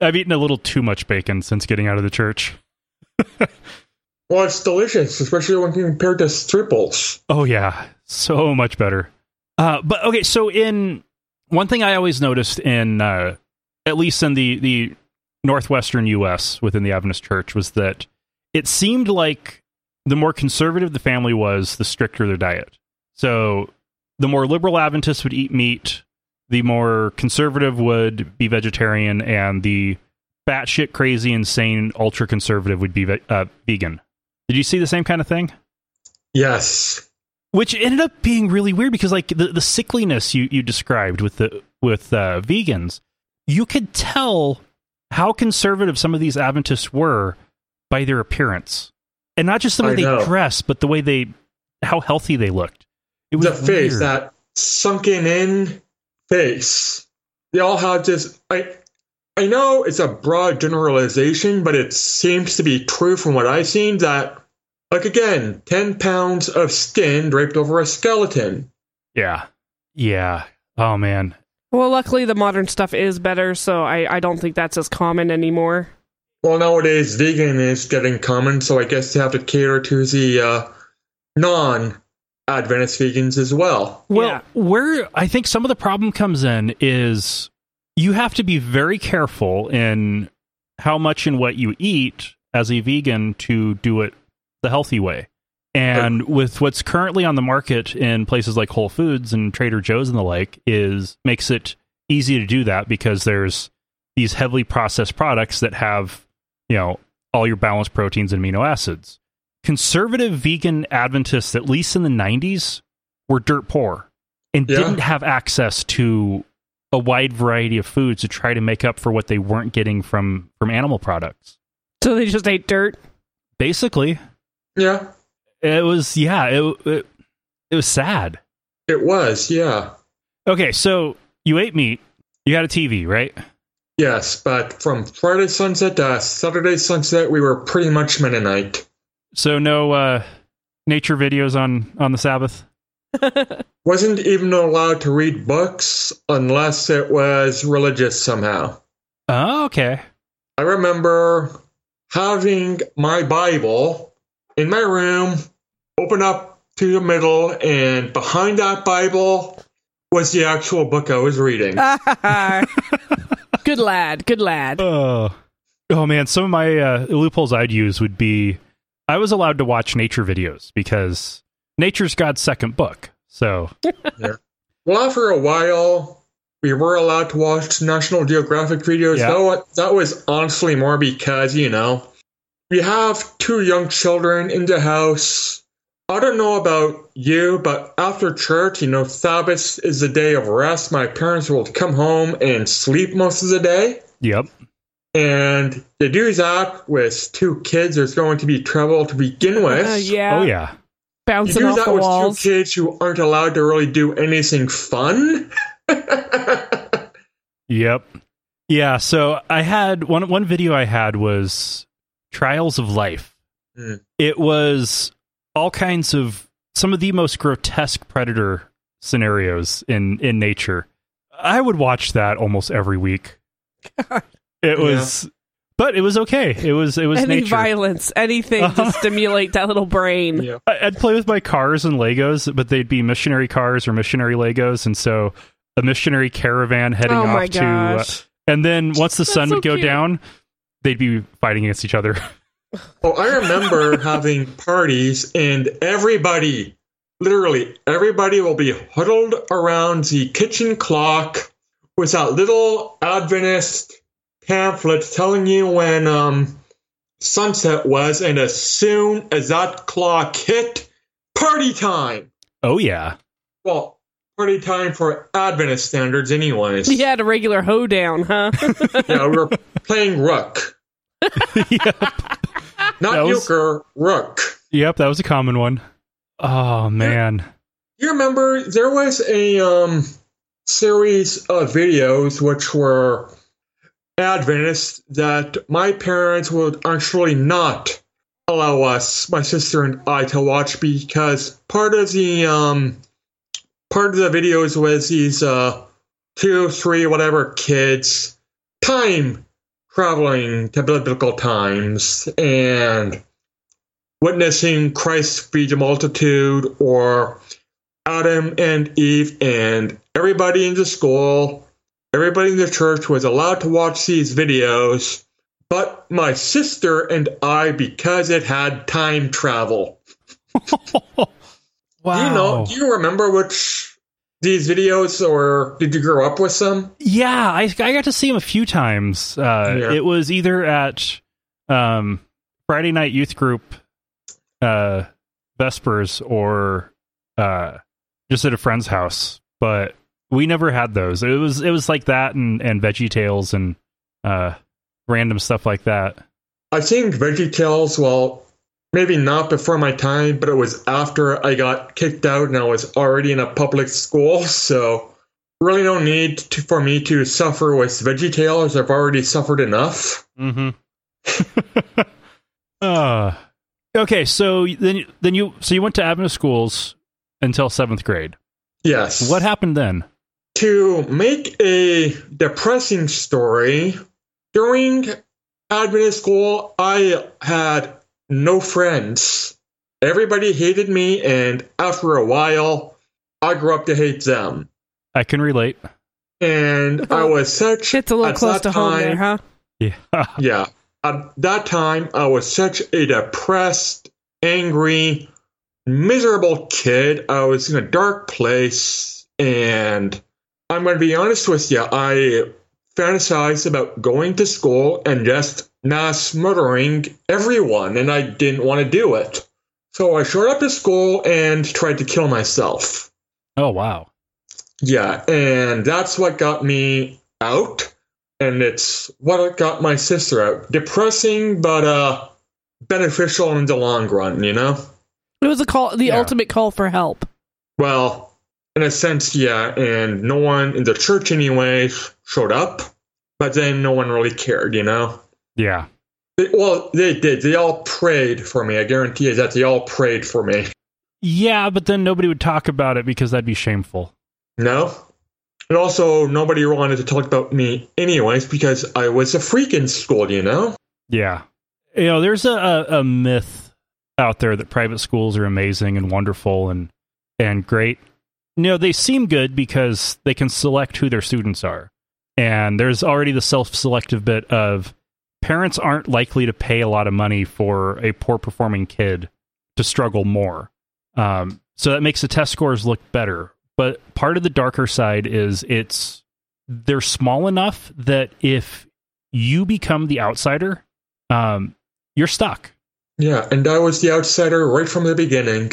I've eaten a little too much bacon since getting out of the church. Well, it's delicious, especially when compared to stripples. Oh yeah, so much better. Uh, but okay, so in one thing I always noticed in uh, at least in the the northwestern U.S. within the Adventist Church was that it seemed like the more conservative the family was, the stricter their diet. So the more liberal Adventists would eat meat, the more conservative would be vegetarian, and the batshit crazy, insane, ultra conservative would be ve- uh, vegan. Did you see the same kind of thing? Yes. which ended up being really weird because like the, the sickliness you, you described with the with uh, vegans you could tell how conservative some of these adventists were by their appearance and not just the way I they know. dressed but the way they how healthy they looked it was the face, weird. that sunken in face. They all have this. I, I know it's a broad generalization, but it seems to be true from what I've seen that, like again, 10 pounds of skin draped over a skeleton. yeah yeah oh man well, luckily the modern stuff is better, so I, I don't think that's as common anymore. Well, nowadays, vegan is getting common, so I guess you have to cater to the uh, non Adventist vegans as well. Well, Yeah. where I think some of the problem comes in is you have to be very careful in how much and what you eat as a vegan to do it the healthy way. And with what's currently on the market in places like Whole Foods and Trader Joe's and the like is makes it easy to do that because there's these heavily processed products that have, you know, all your balanced proteins and amino acids. Conservative vegan Adventists, at least in the 90s, were dirt poor and Yeah. didn't have access to a wide variety of foods to try to make up for what they weren't getting from from animal products. So they just ate dirt. Basically, Yeah, it was yeah, it it, it was sad. it was, yeah. Okay, so you ate meat, you had a TV, right? Yes, but from Friday sunset to Saturday sunset, we were pretty much Mennonite. So no uh nature videos on on the Sabbath. Wasn't even allowed to read books unless it was religious somehow. Oh, okay. I remember having my Bible in my room, open up to the middle, and behind that Bible was the actual book I was reading. good lad, good lad. Oh, oh man, some of my uh, loopholes I'd use would be I was allowed to watch nature videos because nature's God's second book. So Well, after a while, we were allowed to watch National Geographic videos. Yeah. Though that was honestly more because, you know, we have two young children in the house. I don't know about you, but after church, you know, Sabbath is a day of rest. My parents will come home and sleep most of the day. yep. And to do that with two kids, there's going to be trouble to begin with. Uh, yeah. Oh yeah. To Bouncing do off that the with walls. two kids who aren't allowed to really do anything fun. Yep. Yeah, so I had one one video I had was Trials of Life. Hmm. It was all kinds of some of the most grotesque predator scenarios in in nature. I would watch that almost every week. It Yeah. was but it was okay. It was it was Any nature. violence, anything to stimulate that little brain. Yeah. I- I'd play with my cars and Legos, but they'd be missionary cars or missionary Legos, and so a missionary caravan heading Oh off my to, uh, and then once the sun so would go cute. down, they'd be fighting against each other. Oh, I remember having parties and everybody, literally everybody, will be huddled around the kitchen clock with that little Adventist pamphlet telling you when um, sunset was, and as soon as that clock hit, party time. Oh yeah, Well, party time for Adventist standards, anyways. You had a regular hoedown, huh? Yeah, we were playing Rook, yep, not was- euchre, Rook. yep, that was a common one. Oh man, You remember there was a um, series of videos which were Adventists that my parents would actually not allow us, my sister and I, to watch because part of the um, part of the videos was these uh, two, three, whatever kids time traveling to biblical times and witnessing Christ feed the multitude or Adam and Eve and everybody in the school, everybody in the church was allowed to watch these videos, but my sister and I because it had time travel. wow. Do you know? Do you remember which these videos, or did you grow up with some? Yeah, I I got to see him a few times. Uh, Yeah. It was either at um, Friday night youth group uh, vespers or uh, just at a friend's house, but we never had those. It was it was like that and and Veggie Tales and uh, random stuff like that. I think Veggie Tales. well, maybe not before my time, but it was after I got kicked out and I was already in a public school, so really no need to, for me to suffer with VeggieTales. I've already suffered enough. Mm-hmm. uh, okay, so then then you so you went to Adventist schools until seventh grade. Yes. What happened then? To make a depressing story, during Adventist school, I had no friends. Everybody hated me, and after a while, I grew up to hate them. I can relate. And I was such. It's a little at close that to home there, time- huh? Yeah. Yeah. At that time, I was such a depressed, angry, miserable kid. I was in a dark place. And I'm going to be honest with you. I fantasized about going to school and just mass murdering everyone. And I didn't want to do it. So I showed up to school and tried to kill myself. Oh wow. Yeah, and that's what got me out, and it's what got my sister out. Depressing, but uh, beneficial in the long run, you know. It was a call, the Yeah. ultimate call for help. Well, in a sense, yeah, and no one in the church anyway showed up, but then no one really cared, you know. Yeah. They, well, they did. They all prayed for me. I guarantee you that they all prayed for me. Yeah, but then nobody would talk about it because that'd be shameful. No. And also, nobody wanted to talk about me anyways because I was a freak in school, you know? Yeah. You know, there's a, a, a myth out there that private schools are amazing and wonderful and and great. You know, they seem good because they can select who their students are. And there's already the self-selective bit of parents aren't likely to pay a lot of money for a poor performing kid to struggle more. Um, so that makes the test scores look better. But part of the darker side is it's they're small enough that if you become the outsider, um, you're stuck. Yeah, and I was the outsider right from the beginning.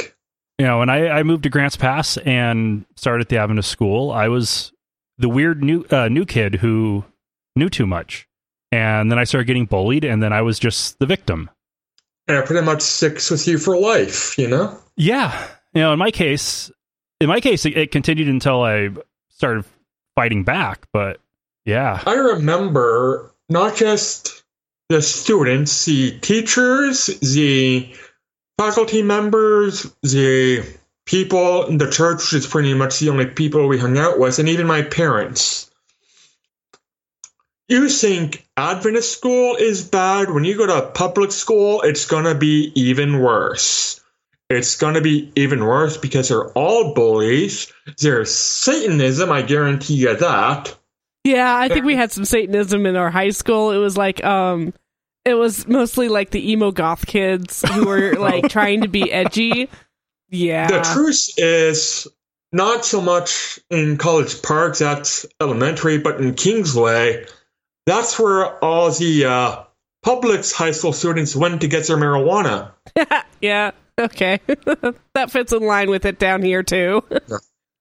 You know, when I, I moved to Grants Pass and started at the Adventist school, I was the weird new uh, new kid who knew too much, and then I started getting bullied, and then I was just the victim. And it pretty much sticks with you for life, you know? Yeah, you know, in my case, in my case, it, it continued until I started fighting back. But yeah, I remember not just the students, the teachers, the faculty members, the people in the church, is pretty much the only people we hung out with, and even my parents. you think Adventist school is bad, when you go to public school, it's going to be even worse. It's going to be even worse because they're all bullies. There's Satanism, I guarantee you that. Yeah, I think we had some Satanism in our high school. It was like, um, it was mostly like the emo goth kids who were like trying to be edgy. Yeah. The truth is not so much in College Park, that's elementary, but in Kingsway, that's where all the uh, public's high school students went to get their marijuana. yeah. Okay. that fits in line with it down here too.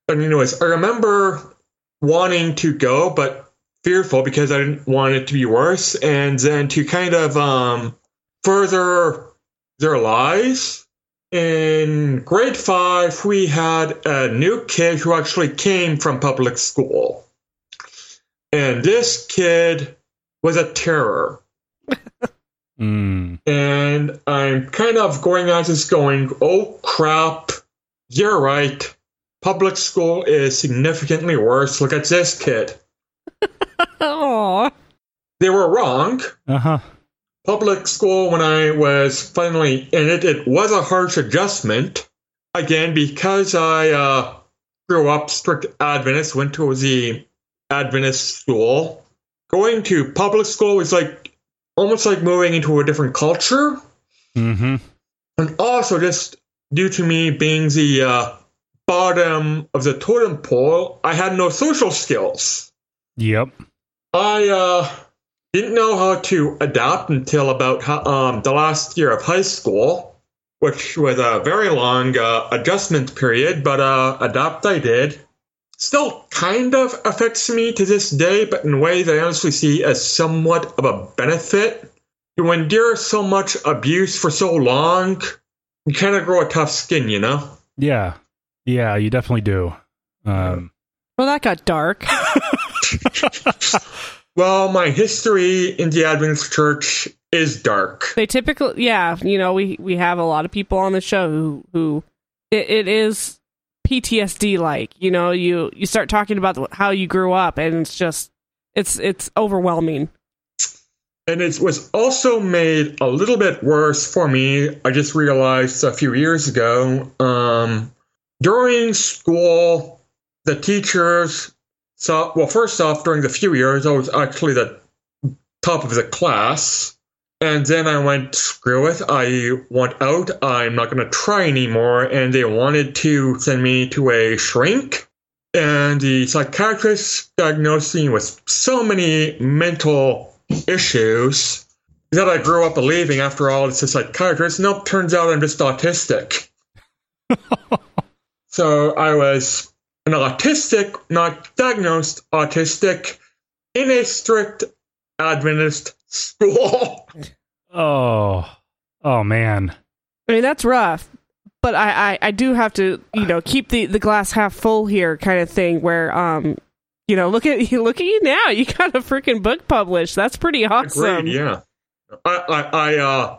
And anyways, I remember wanting to go, but fearful because I didn't want it to be worse. And then to kind of um, further their lies, in grade five, we had a new kid who actually came from public school. And this kid was a terror. Mm. And I'm kind of going on this going, oh crap, you're right. Public school is significantly worse. Look at this kid. Oh. They were wrong. Uh huh. Public school, when I was finally in it, it was a harsh adjustment. Again, because I uh, grew up strict Adventist, went to the Adventist school. Going to public school was like almost like moving into a different culture. Mm-hmm. And also, just due to me being the uh, bottom of the totem pole, I had no social skills. Yep. I uh, didn't know how to adapt until about um, the last year of high school, which was a very long uh, adjustment period, but uh, adapt I did. Still kind of affects me to this day, but in ways I honestly see as somewhat of a benefit. You endure so much abuse for so long, you kind of grow a tough skin, you know? Yeah. Yeah, you definitely do. Um, Well, that got dark. Well, my history in the Adventist church is dark. They typically, yeah, you know, we we have a lot of people on the show who who it, it is PTSD like. You know, you you start talking about how you grew up, and it's just it's it's overwhelming. And it was also made a little bit worse for me. I just realized a few years ago. Um, during school, the teachers saw, well, first off, during the few years, I was actually the top of the class. And then I went, screw it, I want out, I'm not going to try anymore. And they wanted to send me to a shrink. And the psychiatrist diagnosed me with so many mental issues that I grew up believing after all it's a psychiatrist. Nope, turns out I'm just autistic. so I was an autistic, not diagnosed autistic, in a strict Adventist school. oh. Oh man. I mean, that's rough, but I, I I do have to you know keep the the glass half full here kind of thing where um you know look at you, look at you now you got a freaking book published that's pretty awesome Agreed, yeah. I, I, I, uh,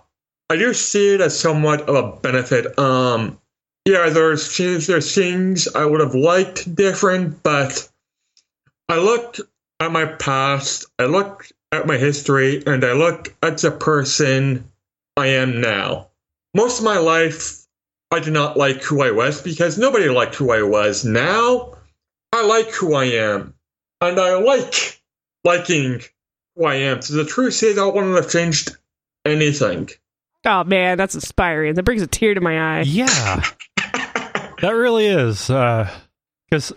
I do see it as somewhat of a benefit. Um, yeah, there's things, there's things I would have liked different, but I look at my past, I look at my history, and I look at the person I am now. Most of my life, I did not like who I was because nobody liked who I was. Now, I like who I am, and I like liking who I am. So the truth is, I wouldn't have changed anything. oh man that's inspiring that brings a tear to my eye Yeah. That really is. Uh, because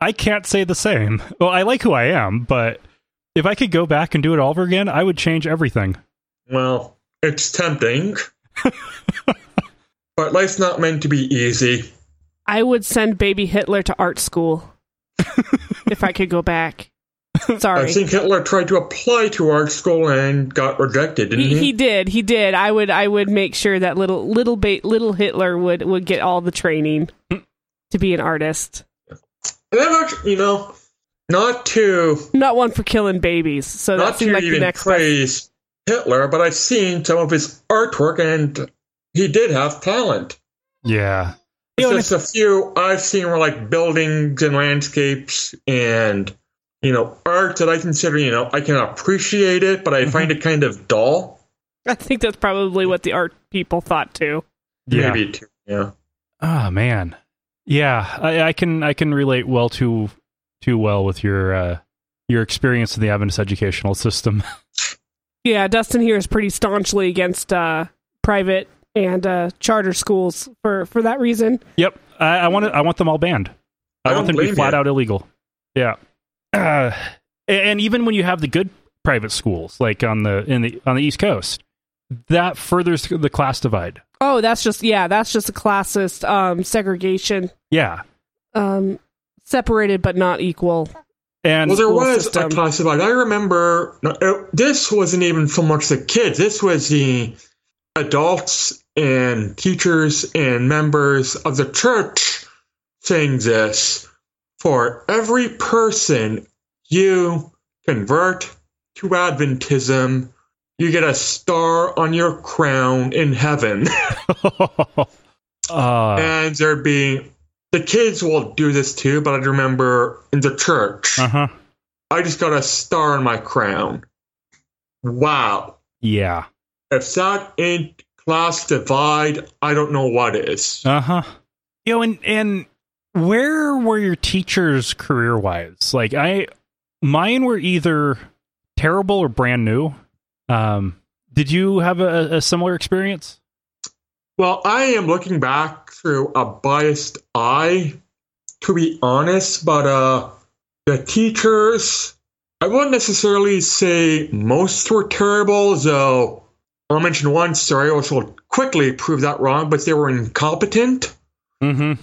I can't say the same. Well, I like who I am, but if I could go back and do it all over again, I would change everything. Well, it's tempting. but life's not meant to be easy. I would send baby Hitler to art school if I could go back. I Sorry. think Hitler tried to apply to art school and got rejected, didn't He, he? he did. He did. I would. I would make sure that little little ba- little Hitler would would get all the training to be an artist. And I'm you know, not to Not one for killing babies. So that not seemed to like the even next best. praise Hitler, but I've seen some of his artwork and he did have talent. Yeah. You It's just a few I've seen were like buildings and landscapes and you know, art that I consider, you know, I can appreciate it, but I find it kind of dull. I think that's probably what the art people thought too. Maybe too. Yeah. Oh man, yeah, I, I can I can relate well to too well with your uh, your experience in the Adventist educational system. Yeah, Dustin here is pretty staunchly against uh, private and uh, charter schools for for that reason. yep, I, I want it, I want them all banned. I, I want them to be flat you. out illegal. Yeah, uh, and even when you have the good private schools, like on the in the on the East Coast, that furthers the class divide. Oh, that's just yeah, that's just a classist um, segregation, Yeah, um, separated but not equal. and Well, there was system. a divide. I remember no, uh, this wasn't even so much the kids. This was the adults and teachers and members of the church saying this. For every person you convert to Adventism, you get a star on your crown in heaven. uh, and there'd be the kids will do this too, but I remember in the church. uh-huh. I just got a star on my crown. Wow. Yeah. If that ain't class divide, I don't know what is. Uh huh. You know, and and where were your teachers career wise? Like I, mine were either terrible or brand new. Um, did you have a, a similar experience? Well, I am looking back through a biased eye, to be honest, but uh, the teachers, I wouldn't necessarily say most were terrible, though I'll mention one story which will quickly prove that wrong, but they were incompetent. Mm-hmm.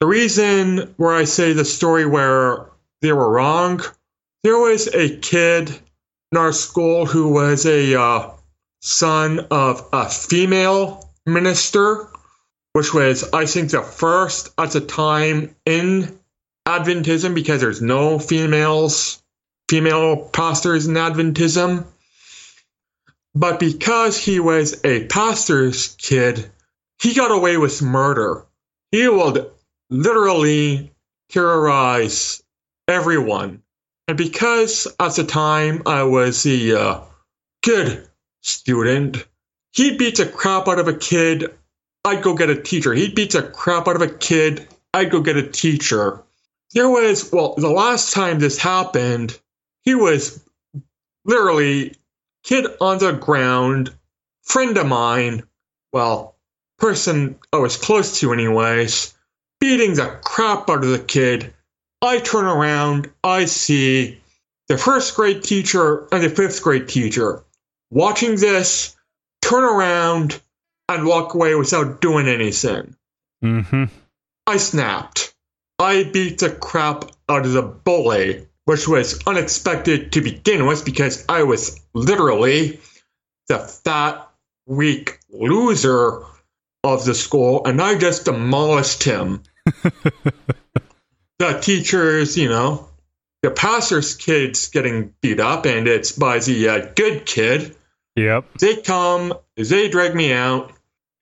The reason where I say the story where they were wrong, there was a kid in our school who was a uh, son of a female minister, which was, I think, the first at the time in Adventism because there's no females, female pastors in Adventism. But because he was a pastor's kid, he got away with murder. He would literally terrorize everyone. And because at the time I was a uh, good student, he beats the crap out of a kid, I'd go get a teacher. He beats the crap out of a kid, I'd go get a teacher. There was, well, the last time this happened, he was literally kid on the ground, friend of mine, well, person I was close to, anyways, beating the crap out of the kid. I turn around, I see the first grade teacher and the fifth grade teacher watching this, turn around, and walk away without doing anything. Mm-hmm. I snapped. I beat the crap out of the bully, which was unexpected to begin with because I was literally the fat, weak loser of the school, and I just demolished him. the teachers, you know, the pastor's kid's getting beat up, and it's by the uh, good kid. Yep. They come, they drag me out.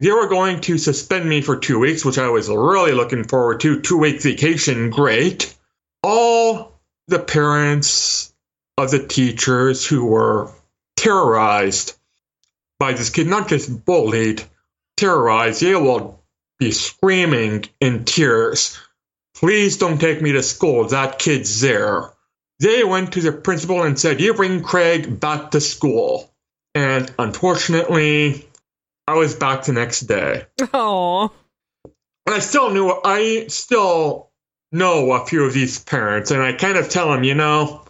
They were going to suspend me for two weeks, which I was really looking forward to. Two week vacation, great. All the parents of the teachers who were terrorized by this kid, not just bullied, terrorized, they will be screaming in tears. Please don't take me to school. That kid's there. They went to the principal and said, You bring Craig back to school. And unfortunately, I was back the next day. Oh, And I still knew, I still know a few of these parents, and I kind of tell them, you know,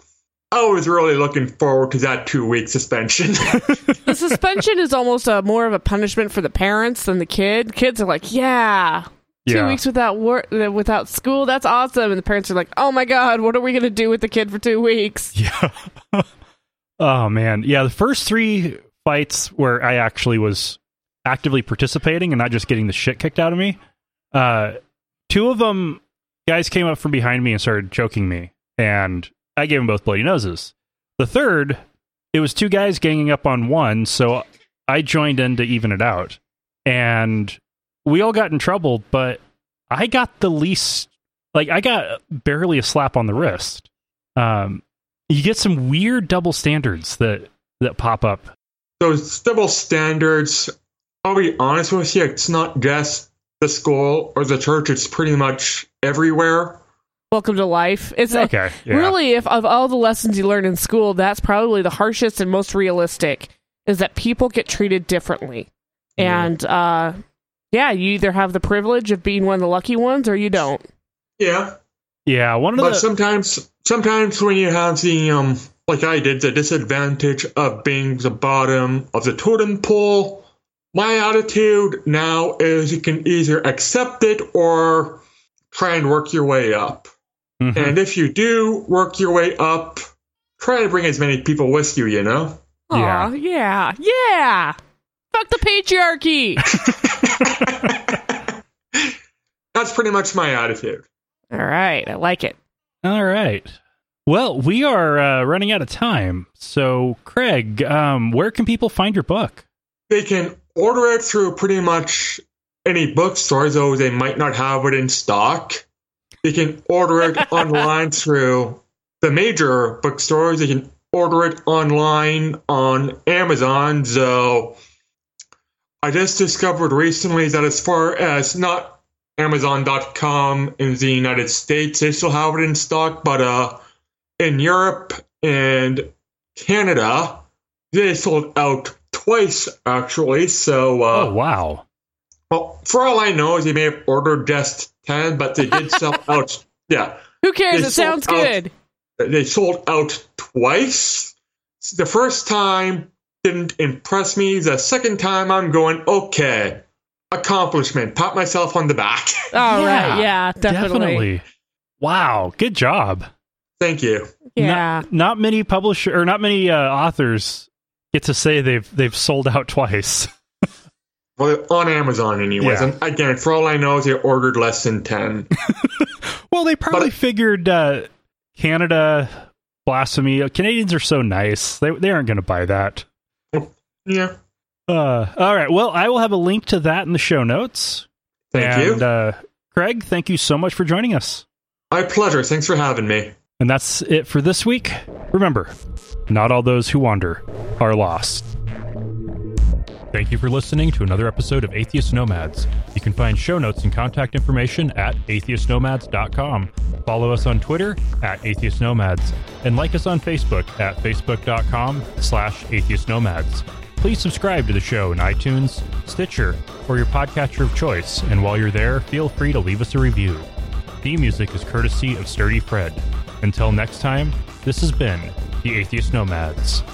I was really looking forward to that two week suspension. the suspension is almost a more of a punishment for the parents than the kid. Kids are like, yeah. Two Yeah. weeks without work, uh, without school, that's awesome. And the parents are like, "Oh my god, what are we gonna do with the kid for two weeks?" Yeah. oh man. Yeah, the first three fights where I actually was actively participating and not just getting the shit kicked out of me. Uh two of them guys came up from behind me and started choking me and I gave them both bloody noses. The third, it was two guys ganging up on one, so I joined in to even it out. And we all got in trouble, but I got the least like I got barely a slap on the wrist. Um you get some weird double standards that that pop up. Those double standards, I'll be honest with you, it's not just the school or the church, it's pretty much everywhere. Welcome to life. It's Okay, yeah. really if of all the lessons you learn in school, that's probably the harshest and most realistic is that people get treated differently. Yeah. And uh yeah, you either have the privilege of being one of the lucky ones or you don't. Yeah. Yeah, one of But the sometimes sometimes when you have the um like I did, the disadvantage of being the bottom of the totem pole, my attitude now is you can either accept it or try and work your way up. Mhm. And if you do work your way up, try to bring as many people with you, you know? Aw, yeah. Yeah. Fuck the patriarchy. That's pretty much my attitude. all right, I like it. All right. Well, we are uh, running out of time. So, Craig, um, where can people find your book? They can order it through pretty much any bookstore, though they might not have it in stock. They can order it online through the major bookstores. You can order it online on Amazon. So I just discovered recently that as far as not Amazon.com in the United States, they still have it in stock, but uh, in Europe and Canada, they sold out twice actually. So uh, oh, wow. Well, for all I know, they may have ordered just ten, but they did sell out. Yeah, Who cares? They It sounds out. good. they sold out twice. The first time didn't impress me. The second time, I'm going okay. Accomplishment. Pat myself on the back. All Yeah, right, yeah, definitely. Wow, good job. Thank you. Yeah. Not, not many publisher or not many uh, authors get to say they've they've sold out twice. Well, on Amazon, anyways. Yeah. And again, for all I know, they ordered less than ten. well, they probably But- figured uh, Canada blasphemy. Canadians are so nice; they they aren't going to buy that. yeah. Uh, all right. Well, I will have a link to that in the show notes. Thank and, you. Uh, Craig, thank you so much for joining us. My pleasure. Thanks for having me. And that's it for this week. Remember, not all those who wander are lost. Thank you for listening to another episode of Atheist Nomads. You can find show notes and contact information at atheistnomads.com. Follow us on Twitter at Atheist Nomads and like us on Facebook at facebook.com slash atheist nomads. Please subscribe to the show in iTunes, Stitcher, or your podcatcher of choice. And while you're there, feel free to leave us a review. Theme music is courtesy of Sturdy Fred. Until next time, this has been the Atheist Nomads.